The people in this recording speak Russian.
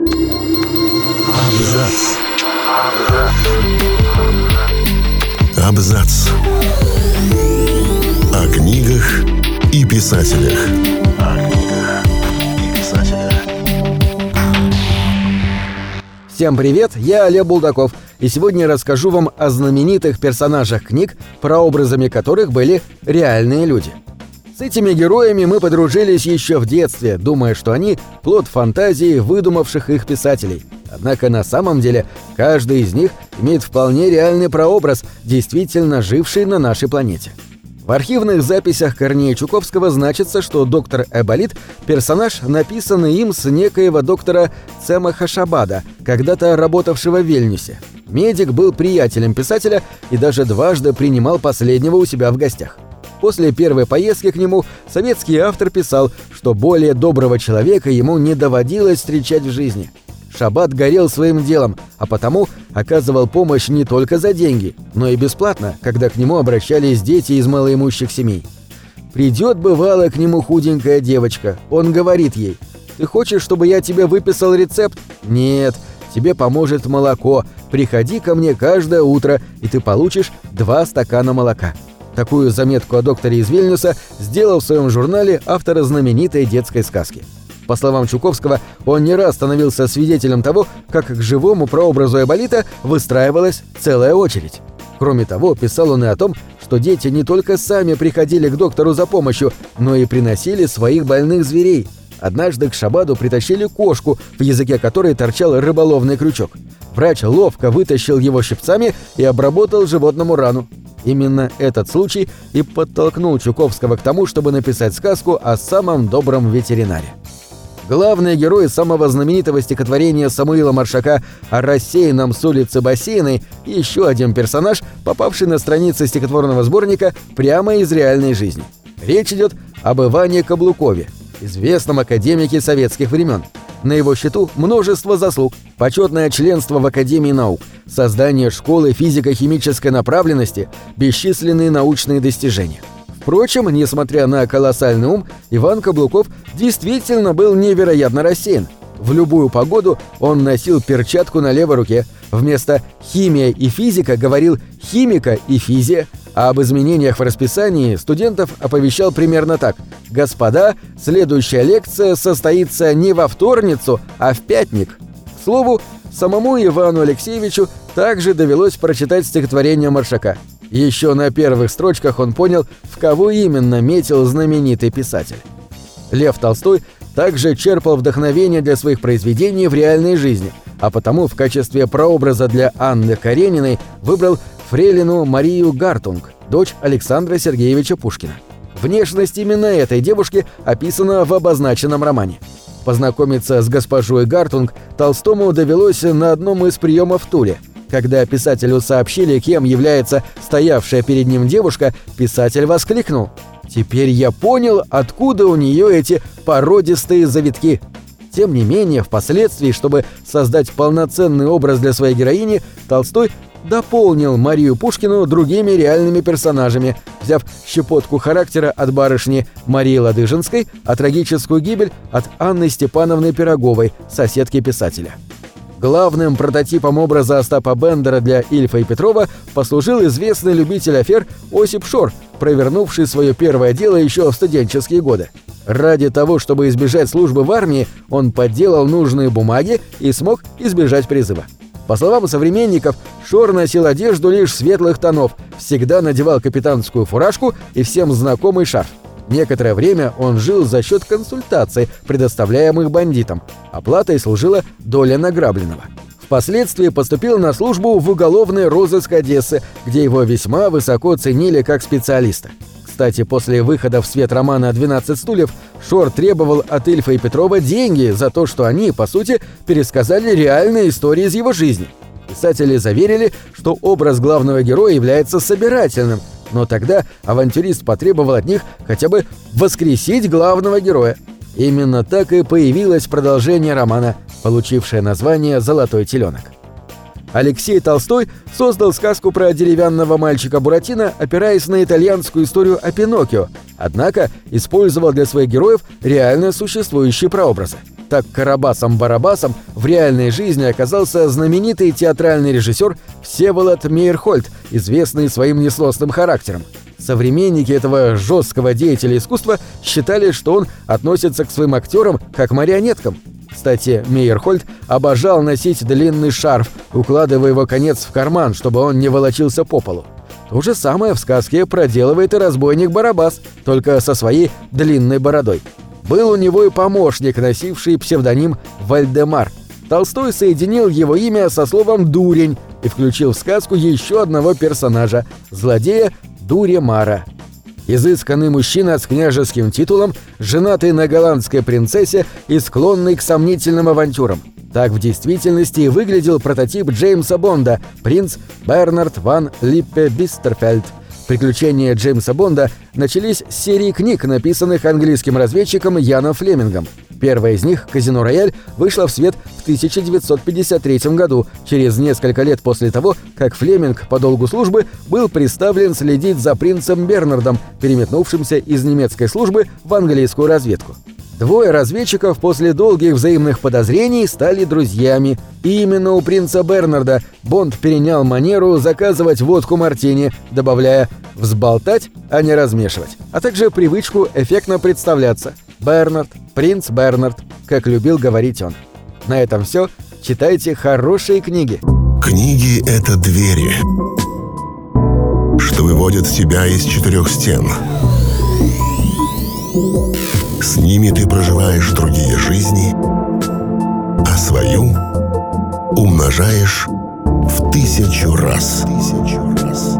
Абзац. Абзац. О книгах и писателях. Всем привет, я Олег Булдаков, и сегодня расскажу вам о знаменитых персонажах книг, прообразами которых были реальные люди. С этими героями мы подружились еще в детстве, думая, что они – плод фантазии выдумавших их писателей. Однако на самом деле каждый из них имеет вполне реальный прообраз, действительно живший на нашей планете. В архивных записях Корнея Чуковского значится, что доктор Эболит – персонаж, написанный им с некоего доктора Цема Хашабада, когда-то работавшего в Вильнюсе. Медик был приятелем писателя и даже дважды принимал последнего у себя в гостях. После первой поездки к нему советский автор писал, что более доброго человека ему не доводилось встречать в жизни – Шаббат горел своим делом, а потому оказывал помощь не только за деньги, но и бесплатно, когда к нему обращались дети из малоимущих семей. Придет бывало к нему худенькая девочка, он говорит ей, «Ты хочешь, чтобы я тебе выписал рецепт?» «Нет, тебе поможет молоко, приходи ко мне каждое утро, и ты получишь два стакана молока». Такую заметку о докторе из Вильнюса сделал в своем журнале автора знаменитой детской сказки. По словам Чуковского, он не раз становился свидетелем того, как к живому прообразу Эболита выстраивалась целая очередь. Кроме того, писал он и о том, что дети не только сами приходили к доктору за помощью, но и приносили своих больных зверей. Однажды к Шабаду притащили кошку, в языке которой торчал рыболовный крючок. Врач ловко вытащил его щипцами и обработал животному рану. Именно этот случай и подтолкнул Чуковского к тому, чтобы написать сказку о самом добром ветеринаре. Главный герой самого знаменитого стихотворения Самуила Маршака о рассеянном с улицы бассейной еще один персонаж, попавший на страницы стихотворного сборника прямо из реальной жизни. Речь идет об Иване Каблукове, известном академике советских времен. На его счету множество заслуг, почетное членство в Академии наук, создание школы физико-химической направленности, бесчисленные научные достижения. Впрочем, несмотря на колоссальный ум, Иван Каблуков действительно был невероятно рассеян. В любую погоду он носил перчатку на левой руке. Вместо «химия» и «физика» говорил «химика» и «физия», а об изменениях в расписании студентов оповещал примерно так. «Господа, следующая лекция состоится не во вторницу, а в пятник». К слову, самому Ивану Алексеевичу также довелось прочитать стихотворение Маршака – еще на первых строчках он понял, в кого именно метил знаменитый писатель. Лев Толстой также черпал вдохновение для своих произведений в реальной жизни, а потому в качестве прообраза для Анны Карениной выбрал фрейлину Марию Гартунг, дочь Александра Сергеевича Пушкина. Внешность именно этой девушки описана в обозначенном романе. Познакомиться с госпожой Гартунг Толстому довелось на одном из приемов в Туле – когда писателю сообщили, кем является стоявшая перед ним девушка, писатель воскликнул. «Теперь я понял, откуда у нее эти породистые завитки». Тем не менее, впоследствии, чтобы создать полноценный образ для своей героини, Толстой дополнил Марию Пушкину другими реальными персонажами, взяв щепотку характера от барышни Марии Ладыжинской, а трагическую гибель от Анны Степановны Пироговой, соседки писателя. Главным прототипом образа Остапа Бендера для Ильфа и Петрова послужил известный любитель афер Осип Шор, провернувший свое первое дело еще в студенческие годы. Ради того, чтобы избежать службы в армии, он подделал нужные бумаги и смог избежать призыва. По словам современников, Шор носил одежду лишь светлых тонов, всегда надевал капитанскую фуражку и всем знакомый шарф. Некоторое время он жил за счет консультаций, предоставляемых бандитам. Оплатой служила доля награбленного. Впоследствии поступил на службу в уголовный розыск Одессы, где его весьма высоко ценили как специалиста. Кстати, после выхода в свет романа «12 стульев» Шор требовал от Ильфа и Петрова деньги за то, что они, по сути, пересказали реальные истории из его жизни. Писатели заверили, что образ главного героя является собирательным, но тогда авантюрист потребовал от них хотя бы воскресить главного героя. Именно так и появилось продолжение романа, получившее название «Золотой теленок». Алексей Толстой создал сказку про деревянного мальчика Буратино, опираясь на итальянскую историю о Пиноккио, однако использовал для своих героев реально существующие прообразы. Так Карабасом-Барабасом в реальной жизни оказался знаменитый театральный режиссер Всеволод Мейерхольд, известный своим несносным характером. Современники этого жесткого деятеля искусства считали, что он относится к своим актерам как марионеткам. Кстати, Мейерхольд обожал носить длинный шарф, укладывая его конец в карман, чтобы он не волочился по полу. То же самое в сказке проделывает и разбойник Барабас, только со своей длинной бородой. Был у него и помощник, носивший псевдоним Вальдемар. Толстой соединил его имя со словом «дурень» и включил в сказку еще одного персонажа – злодея Дуремара. Изысканный мужчина с княжеским титулом, женатый на голландской принцессе и склонный к сомнительным авантюрам. Так в действительности выглядел прототип Джеймса Бонда, принц Бернард ван Липпе Бистерфельд – Приключения Джеймса Бонда начались с серии книг, написанных английским разведчиком Яном Флемингом. Первая из них, «Казино Рояль», вышла в свет в 1953 году, через несколько лет после того, как Флеминг по долгу службы был представлен следить за принцем Бернардом, переметнувшимся из немецкой службы в английскую разведку. Двое разведчиков после долгих взаимных подозрений стали друзьями. И именно у принца Бернарда Бонд перенял манеру заказывать водку мартини, добавляя «взболтать, а не размешивать», а также привычку эффектно представляться. Бернард, принц Бернард, как любил говорить он. На этом все. Читайте хорошие книги. Книги — это двери, что выводят тебя из четырех стен. С ними ты проживаешь другие жизни, а свою умножаешь в тысячу раз. Тысячу раз.